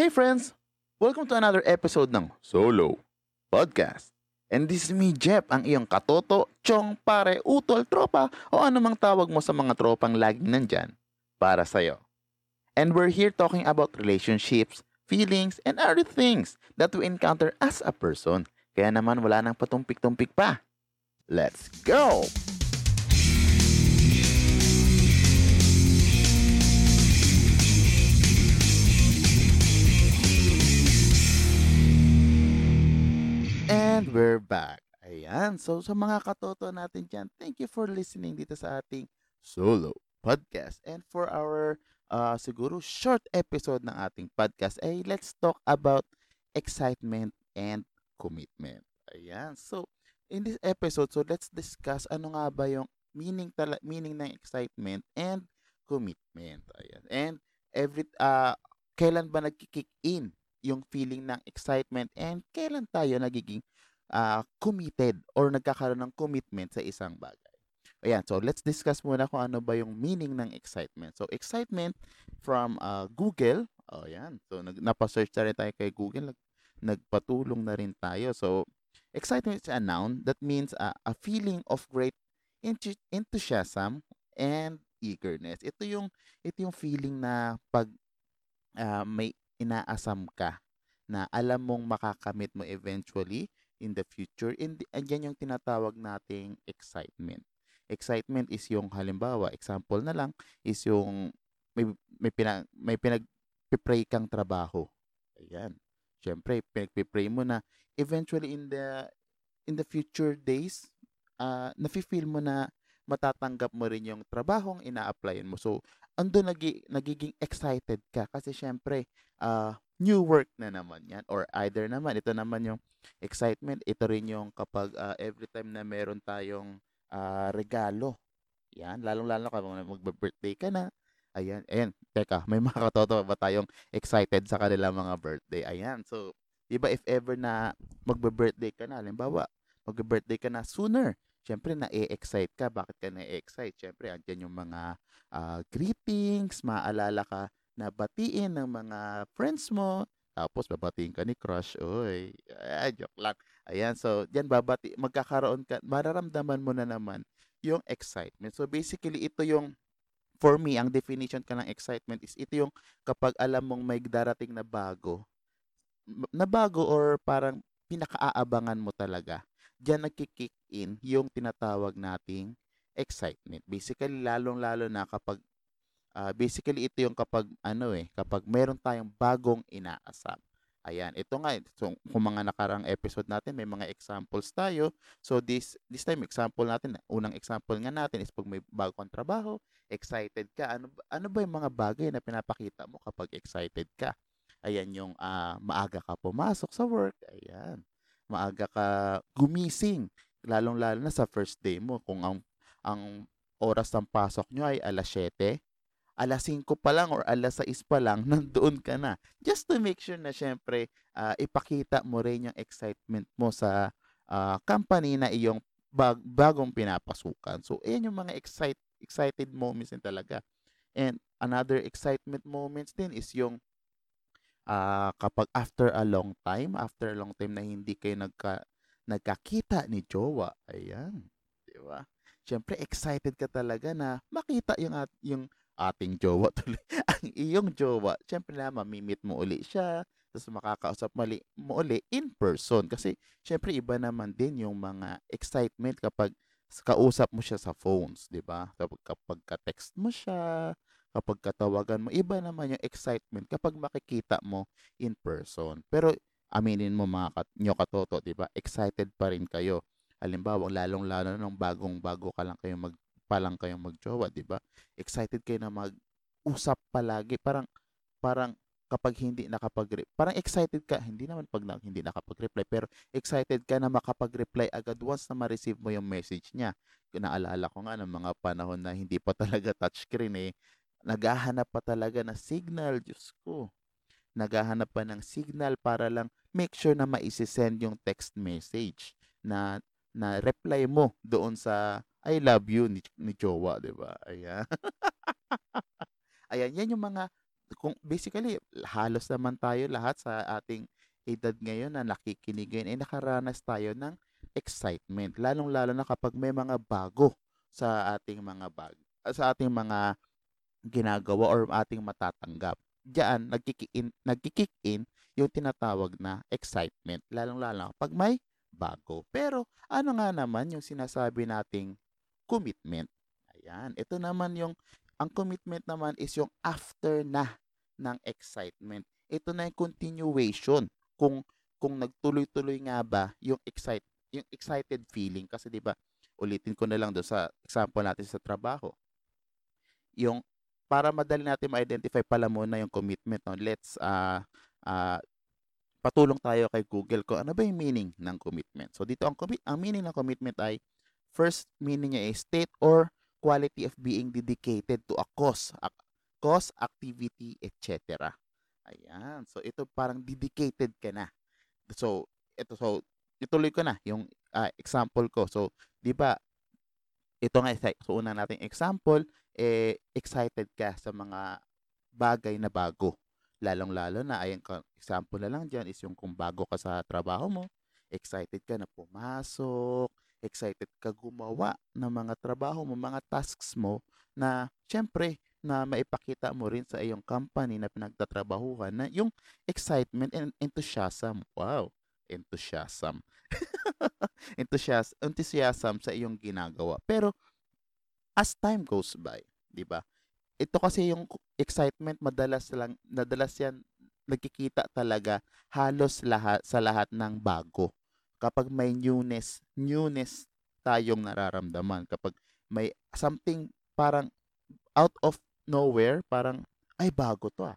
Hey friends! Welcome to another episode ng Solo Podcast. And this is me, Jeff, ang iyong katoto, chong, pare, utol, tropa, o anumang tawag mo sa mga tropang laging nandyan para sa'yo. And we're here talking about relationships, feelings, and other things that we encounter as a person. Kaya naman wala nang patumpik-tumpik pa. Let's go! And we're back. Ayan. So, sa mga katoto natin dyan, thank you for listening dito sa ating solo podcast. And for our uh, siguro short episode ng ating podcast, ay let's talk about excitement and commitment. Ayan. So, in this episode, so let's discuss ano nga ba yung meaning tala meaning ng excitement and commitment. Ayan. And every uh, kailan ba nagki-kick in yung feeling ng excitement and kailan tayo nagiging uh, committed or nagkakaroon ng commitment sa isang bagay. Ayan, so let's discuss muna kung ano ba yung meaning ng excitement. So excitement from uh, Google, oh yan, so nag, napasearch na rin tayo kay Google, nag, nagpatulong na rin tayo. So excitement is a noun that means uh, a feeling of great enthusiasm and eagerness. Ito yung ito yung feeling na pag uh, may inaasam ka na alam mong makakamit mo eventually in the future. And andyan yung tinatawag nating excitement. Excitement is yung halimbawa, example na lang is yung may may pinag may pinag-pray kang trabaho. Ayan. Syempre, pinag-pray mo na eventually in the in the future days, uh, nafi-feel mo na matatanggap mo rin yung trabahong ina-applyan mo. So, ando nagi, nagiging excited ka kasi syempre uh, new work na naman yan or either naman ito naman yung excitement ito rin yung kapag uh, every time na meron tayong uh, regalo yan lalong lalo kapag magbe-birthday ka na ayan ayan teka may mga katoto ba tayong excited sa kanila mga birthday ayan so iba if ever na magbe-birthday ka na halimbawa magbe-birthday ka na sooner syempre na-excite ka. Bakit ka na-excite? Syempre, andyan yung mga uh, greetings, maalala ka na batiin ng mga friends mo. Tapos, babatiin ka ni crush. Uy, ay, joke lang. Ayan, so, yan babati, magkakaroon ka, mararamdaman mo na naman yung excitement. So, basically, ito yung for me, ang definition ka ng excitement is ito yung kapag alam mong may darating na bago, na bago or parang pinakaaabangan mo talaga diyan nagki-kick in yung tinatawag nating excitement. Basically, lalong-lalo na kapag uh, basically ito yung kapag ano eh, kapag meron tayong bagong inaasam. Ayan, ito nga, so, kung mga nakarang episode natin, may mga examples tayo. So, this this time, example natin, unang example nga natin is pag may bagong trabaho, excited ka. Ano, ano ba yung mga bagay na pinapakita mo kapag excited ka? Ayan, yung uh, maaga ka pumasok sa work. Ayan maaga ka gumising, lalong-lalo na sa first day mo kung ang ang oras ng pasok nyo ay alas 7, alas 5 pa lang or alas 6 pa lang, nandoon ka na. Just to make sure na syempre, uh, ipakita mo rin yung excitement mo sa uh, company na iyong bag- bagong pinapasukan. So, ayan yung mga excite, excited moments din talaga. And another excitement moments din is yung uh, kapag after a long time, after a long time na hindi kayo nagka, nagkakita ni jowa, ayan, di ba? Siyempre, excited ka talaga na makita yung, at, yung ating jowa tuloy. ang iyong jowa, siyempre na mamimit mo uli siya, tapos makakausap mali, mo uli in person. Kasi, siyempre, iba naman din yung mga excitement kapag kausap mo siya sa phones, di ba? Kapag, kapag ka-text mo siya, kapag katawagan mo. Iba naman yung excitement kapag makikita mo in person. Pero aminin mo mga kat nyo katoto, di ba? Excited pa rin kayo. Halimbawa, lalong-lalo nung bagong-bago ka lang kayo mag pa lang kayong magjowa, di ba? Excited kayo na mag-usap palagi. Parang parang kapag hindi nakapag parang excited ka hindi naman pag na, hindi nakapag-reply pero excited ka na makapag-reply agad once na ma-receive mo yung message niya naalala ko nga ng mga panahon na hindi pa talaga touchscreen eh naghahanap pa talaga ng signal, Diyos ko. Naghahanap pa ng signal para lang make sure na maisisend yung text message na na reply mo doon sa I love you ni, ni Jowa, 'di ba? Ayan. Ayan, yan yung mga kung basically halos naman tayo lahat sa ating edad ngayon na nakikinig ay nakaranas tayo ng excitement lalong-lalo na kapag may mga bago sa ating mga bag sa ating mga ginagawa or ating matatanggap. Diyan nagkikick in, nagkikick in yung tinatawag na excitement lalong-lalo kapag may bago. Pero ano nga naman yung sinasabi nating commitment? Ayan, ito naman yung ang commitment naman is yung after na ng excitement. Ito na yung continuation. Kung kung nagtuloy-tuloy nga ba yung excite yung excited feeling kasi 'di ba? Ulitin ko na lang do sa example natin sa trabaho. Yung para madali natin ma-identify pala muna yung commitment, no? Let's uh, uh, patulong tayo kay Google ko ano ba yung meaning ng commitment. So dito ang commit ang meaning ng commitment ay first meaning niya is state or quality of being dedicated to a cause, a cause, activity, etc. Ayan. So, ito parang dedicated ka na. So, ito, so, ituloy ko na yung uh, example ko. So, di ba, ito nga, so una nating example, eh, excited ka sa mga bagay na bago. Lalong-lalo na, ayan, example na lang dyan is yung kung bago ka sa trabaho mo, excited ka na pumasok, excited ka gumawa ng mga trabaho mo, mga tasks mo na syempre na maipakita mo rin sa iyong company na pinagtatrabahuhan na yung excitement and enthusiasm. Wow, enthusiasm. enthusiasm, enthusiasm sa iyong ginagawa. Pero as time goes by, 'di ba? Ito kasi yung excitement madalas lang madalas yan nagkikita talaga halos lahat sa lahat ng bago kapag may newness, newness tayong nararamdaman. Kapag may something parang out of nowhere, parang, ay, bago to ah.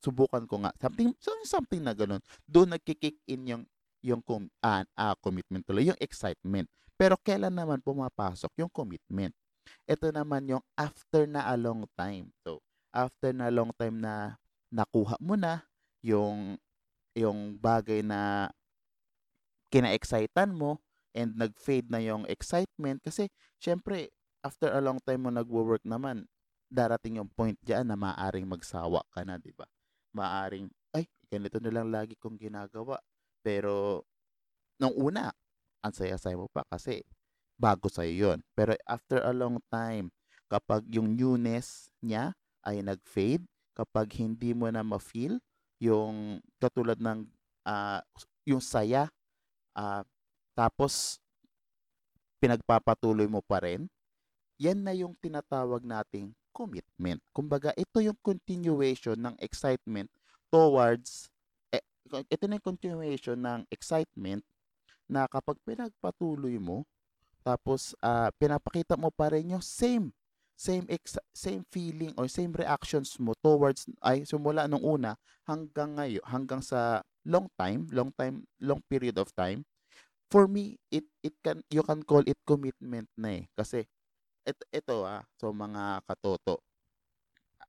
Subukan ko nga. Something, something na ganun. Doon nagkikick in yung, yung com, uh, uh, commitment tuloy, yung excitement. Pero kailan naman pumapasok yung commitment? Ito naman yung after na a long time. So, after na long time na nakuha mo na yung yung bagay na kina-excitan mo and nag-fade na yung excitement kasi syempre after a long time mo nagwo-work naman darating yung point diyan na maaring magsawa ka na, 'di ba? Maaring ay ganito na lang lagi kong ginagawa. Pero nung una, ang saya-saya mo pa kasi bago sa yon. Pero after a long time, kapag yung newness niya ay nag-fade, kapag hindi mo na ma-feel yung katulad ng uh, yung saya uh, tapos pinagpapatuloy mo pa rin, yan na yung tinatawag nating commitment. Kumbaga, ito yung continuation ng excitement towards, eh, ito na yung continuation ng excitement na kapag pinagpatuloy mo, tapos uh, pinapakita mo pa rin yung same same ex- same feeling or same reactions mo towards ay simula nung una hanggang ngayon hanggang sa long time, long time, long period of time, for me, it it can you can call it commitment na eh. Kasi ito, ito ah, so mga katoto.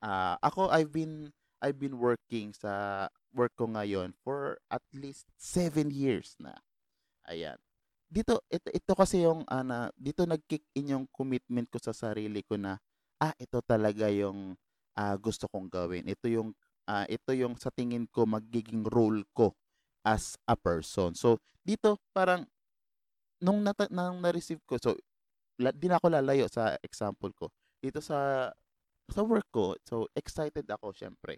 Uh, ako I've been I've been working sa work ko ngayon for at least seven years na. Ayan. Dito ito, ito kasi yung ana uh, dito nag-kick in yung commitment ko sa sarili ko na ah ito talaga yung uh, gusto kong gawin. Ito yung uh, ito yung sa tingin ko magiging role ko as a person. So, dito parang nung, nata- nang na-receive ko, so, la, di na ako lalayo sa example ko. Dito sa sa work ko, so excited ako syempre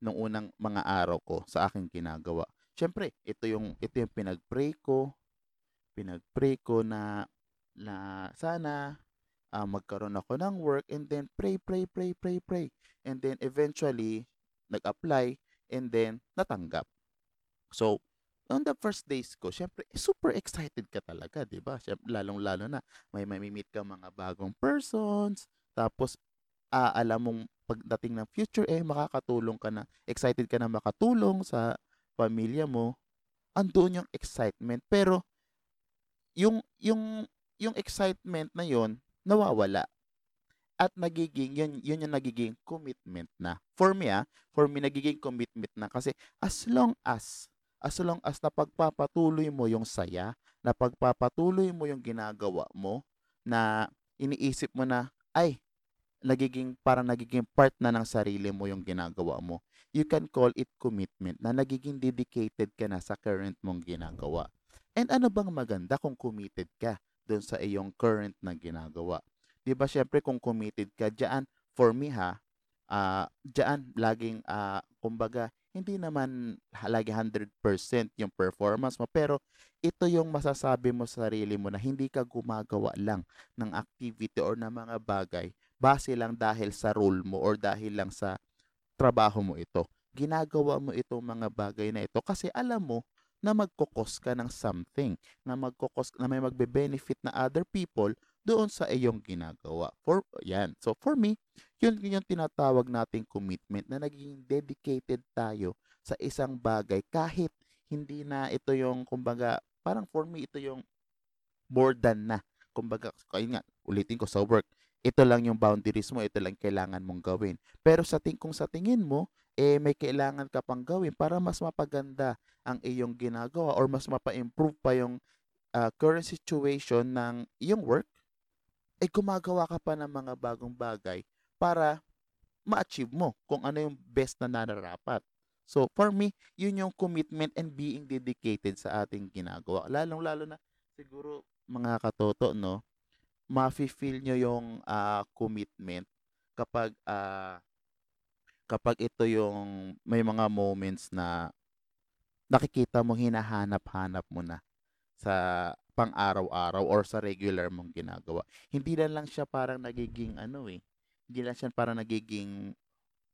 nung unang mga araw ko sa aking ginagawa. Syempre, ito yung ito yung pinag-pray ko, pinag-pray ko na na sana uh, magkaroon ako ng work and then pray, pray, pray, pray, pray. And then eventually, nag-apply, and then natanggap. So, on the first days ko, syempre, super excited ka talaga, di ba? Lalong-lalo na, may mamimit ka mga bagong persons, tapos, uh, alam mong pagdating ng future, eh, makakatulong ka na, excited ka na makatulong sa pamilya mo, andoon yung excitement. Pero, yung, yung, yung excitement na yon nawawala at nagiging yun, yun yung nagiging commitment na. For me ah, for me nagiging commitment na kasi as long as as long as napagpapatuloy mo yung saya, napagpapatuloy mo yung ginagawa mo na iniisip mo na ay nagiging parang nagiging part na ng sarili mo yung ginagawa mo. You can call it commitment na nagiging dedicated ka na sa current mong ginagawa. And ano bang maganda kung committed ka doon sa iyong current na ginagawa? 'Di ba syempre kung committed ka diyan for me ha, ah diyan laging ah kumbaga hindi naman lagi 100% yung performance mo pero ito yung masasabi mo sa sarili mo na hindi ka gumagawa lang ng activity or ng mga bagay base lang dahil sa role mo or dahil lang sa trabaho mo ito. Ginagawa mo itong mga bagay na ito kasi alam mo na magkokos ka ng something, na magkokos na may magbe-benefit na other people doon sa iyong ginagawa. For yan. So for me, yun, yun yung tinatawag nating commitment na naging dedicated tayo sa isang bagay kahit hindi na ito yung kumbaga parang for me ito yung more than na. Kumbaga, ayun nga, ulitin ko sa work, ito lang yung boundaries mo, ito lang kailangan mong gawin. Pero sa ting kung sa tingin mo, eh may kailangan ka pang gawin para mas mapaganda ang iyong ginagawa or mas mapa-improve pa yung uh, current situation ng iyong work, eh gumagawa ka pa ng mga bagong bagay para ma-achieve mo kung ano yung best na nararapat. So, for me, yun yung commitment and being dedicated sa ating ginagawa. Lalong-lalo na siguro mga katoto, no? Mafe-feel nyo yung uh, commitment kapag uh, kapag ito yung may mga moments na nakikita mo hinahanap-hanap mo na sa pang-araw-araw or sa regular mong ginagawa. Hindi na lang siya parang nagiging ano eh. Hindi lang siya parang nagiging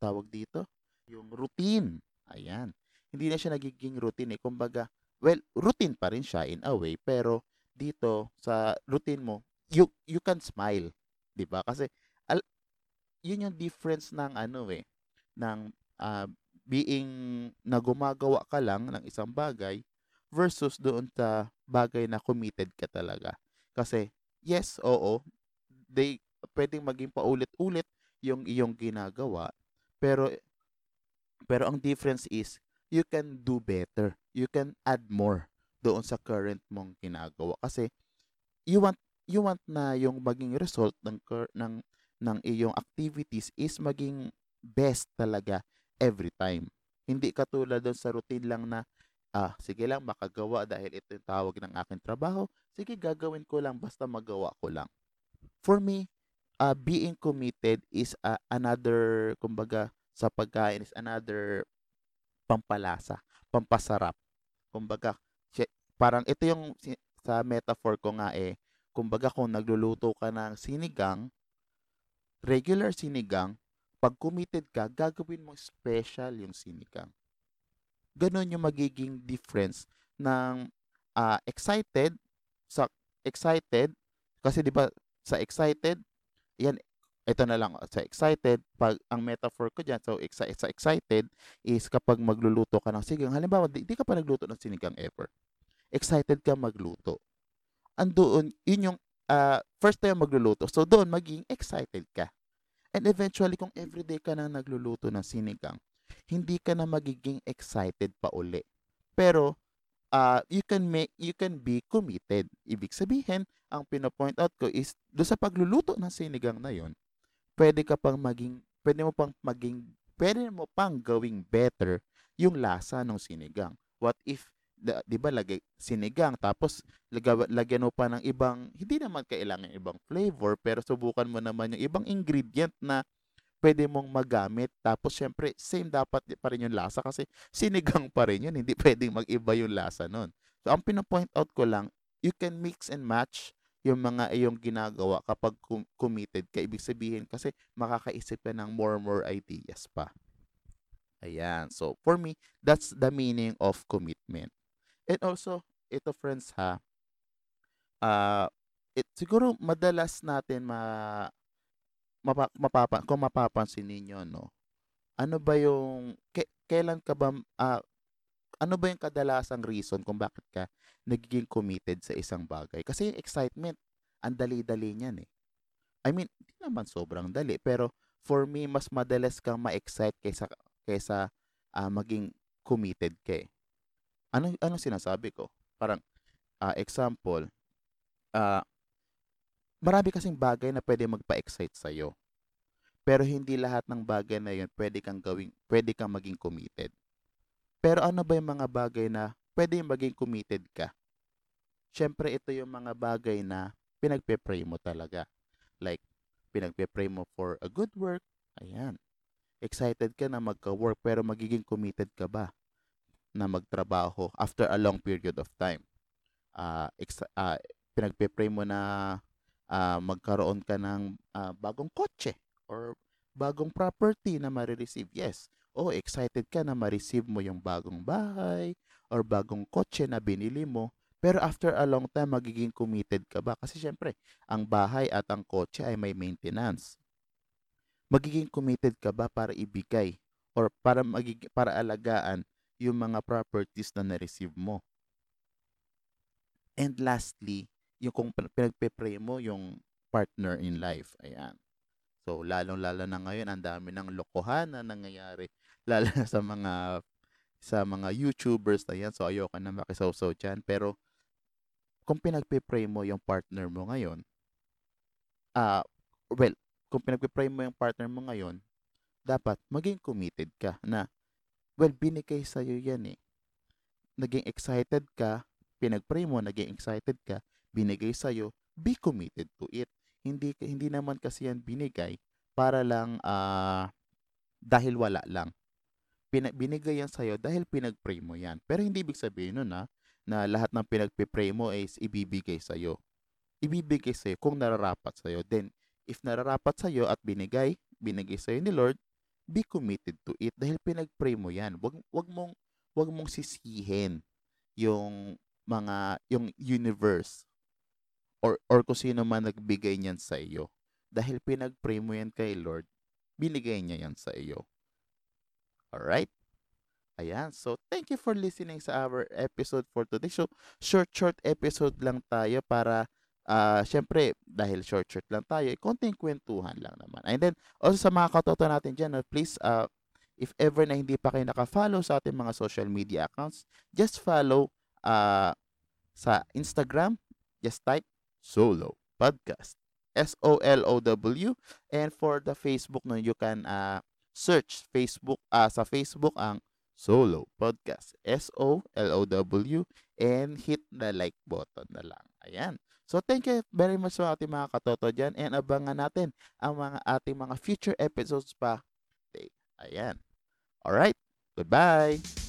tawag dito, yung routine. Ayan. Hindi na siya nagiging routine eh. Kumbaga, well, routine pa rin siya in a way, pero dito sa routine mo, you you can smile, 'di ba? Kasi al, yun yung difference ng ano eh ng uh, being na gumagawa ka lang ng isang bagay versus doon sa bagay na committed ka talaga. Kasi, yes, oo, they pwedeng maging paulit-ulit yung iyong ginagawa, pero pero ang difference is you can do better. You can add more doon sa current mong ginagawa kasi you want you want na yung maging result ng ng ng iyong activities is maging best talaga every time. Hindi katulad doon sa routine lang na, ah, sige lang makagawa dahil ito yung tawag ng aking trabaho. Sige, gagawin ko lang basta magawa ko lang. For me, uh, being committed is uh, another, kumbaga, sa pagkain is another pampalasa, pampasarap. Kumbaga, parang ito yung sa metaphor ko nga eh, kumbaga kung nagluluto ka ng sinigang, regular sinigang, pag committed ka, gagawin mong special yung sinigang. Ganon yung magiging difference ng uh, excited sa excited kasi 'di ba sa excited yan ito na lang sa excited pag ang metaphor ko diyan so exci- sa excited is kapag magluluto ka ng sinigang. Halimbawa di, di ka pa nagluto ng sinigang ever. Excited ka magluto. Andoon yun yung uh, first time magluluto. So doon maging excited ka. And eventually, kung everyday ka na nagluluto ng sinigang, hindi ka na magiging excited pa uli. Pero, uh, you can make, you can be committed. Ibig sabihin, ang pinopoint out ko is, do sa pagluluto ng sinigang na yon, pwede ka pang maging, pwede mo pang maging, pwede mo pang gawing better yung lasa ng sinigang. What if 'di ba lagay sinigang tapos lagyan, lagyan mo pa ng ibang hindi naman kailangan ibang flavor pero subukan mo naman yung ibang ingredient na pwede mong magamit tapos syempre same dapat pa rin yung lasa kasi sinigang pa rin yun hindi pwedeng mag-iba yung lasa nun. So ang pino-point out ko lang you can mix and match yung mga iyong ginagawa kapag committed ka ibig sabihin kasi makakaisip ka ng more more ideas pa. Ayan. So, for me, that's the meaning of commitment. And also, ito friends ha, ah, it, siguro madalas natin ma, mapa, mapapa, kung mapapansin ninyo, no, ano ba yung, ke, kailan ka ba, ah, ano ba yung kadalasang reason kung bakit ka nagiging committed sa isang bagay? Kasi yung excitement, ang dali-dali niyan eh. I mean, hindi naman sobrang dali, pero for me, mas madalas kang ma-excite kaysa, kaysa uh, maging committed ka eh. Ano anong sinasabi ko? Parang, ah, example, ah, marami kasing bagay na pwede magpa-excite sa'yo. Pero hindi lahat ng bagay na yun pwede kang gawing, pwede kang maging committed. Pero ano ba yung mga bagay na pwede maging committed ka? Siyempre, ito yung mga bagay na pinagpe-pray mo talaga. Like, pinagpe-pray mo for a good work. Ayan. Excited ka na magka-work pero magiging committed ka ba na magtrabaho after a long period of time? Uh, ex- uh, pinagpe-pray mo na uh, magkaroon ka ng uh, bagong kotse or bagong property na ma-receive. Yes. Oh, excited ka na ma-receive mo yung bagong bahay or bagong kotse na binili mo. Pero after a long time, magiging committed ka ba? Kasi syempre, ang bahay at ang kotse ay may maintenance. Magiging committed ka ba para ibigay or para magig para alagaan yung mga properties na na-receive mo? And lastly, yung kung pinagpe-pray mo yung partner in life. Ayan. So, lalong-lalo na ngayon, ang dami ng lokohan na nangyayari. Lalo na sa mga sa mga YouTubers na yan. So, ayoko na makisaw-saw dyan. Pero, kung pinagpe-pray mo yung partner mo ngayon, ah, uh, well, kung pinagpe-pray mo yung partner mo ngayon, dapat maging committed ka na, well, binigay sa'yo yan eh. Naging excited ka, pinagpray mo, naging excited ka, binigay sa'yo, be committed to it. Hindi, hindi naman kasi yan binigay para lang uh, dahil wala lang. Pina, binigay yan sa'yo dahil pinagpray mo yan. Pero hindi ibig sabihin nun ha, na lahat ng pinagpipray mo is ibibigay sa'yo. Ibibigay sa'yo kung nararapat sa'yo. Then, if nararapat sa'yo at binigay, binigay sa'yo ni Lord, be committed to it dahil pinagpray mo yan. Wag, wag mong, wag mong sisihin yung mga, yung universe or, or kung sino man nagbigay niyan sa iyo. Dahil pinag-pray mo yan kay Lord, binigay niya yan sa iyo. Alright? Ayan. So, thank you for listening sa our episode for today. So, short, short episode lang tayo para, uh, syempre, dahil short, short lang tayo, eh, konting kwentuhan lang naman. And then, also sa mga katoto natin dyan, please, uh, if ever na hindi pa kayo naka-follow sa ating mga social media accounts, just follow uh, sa Instagram, just type Solo Podcast. S-O-L-O-W. And for the Facebook, no, you can uh, search Facebook, uh, sa Facebook ang Solo Podcast. S-O-L-O-W. And hit the like button na lang. Ayan. So, thank you very much sa ating mga katoto dyan. And abangan natin ang mga ating mga future episodes pa. Ayan. Alright. Goodbye.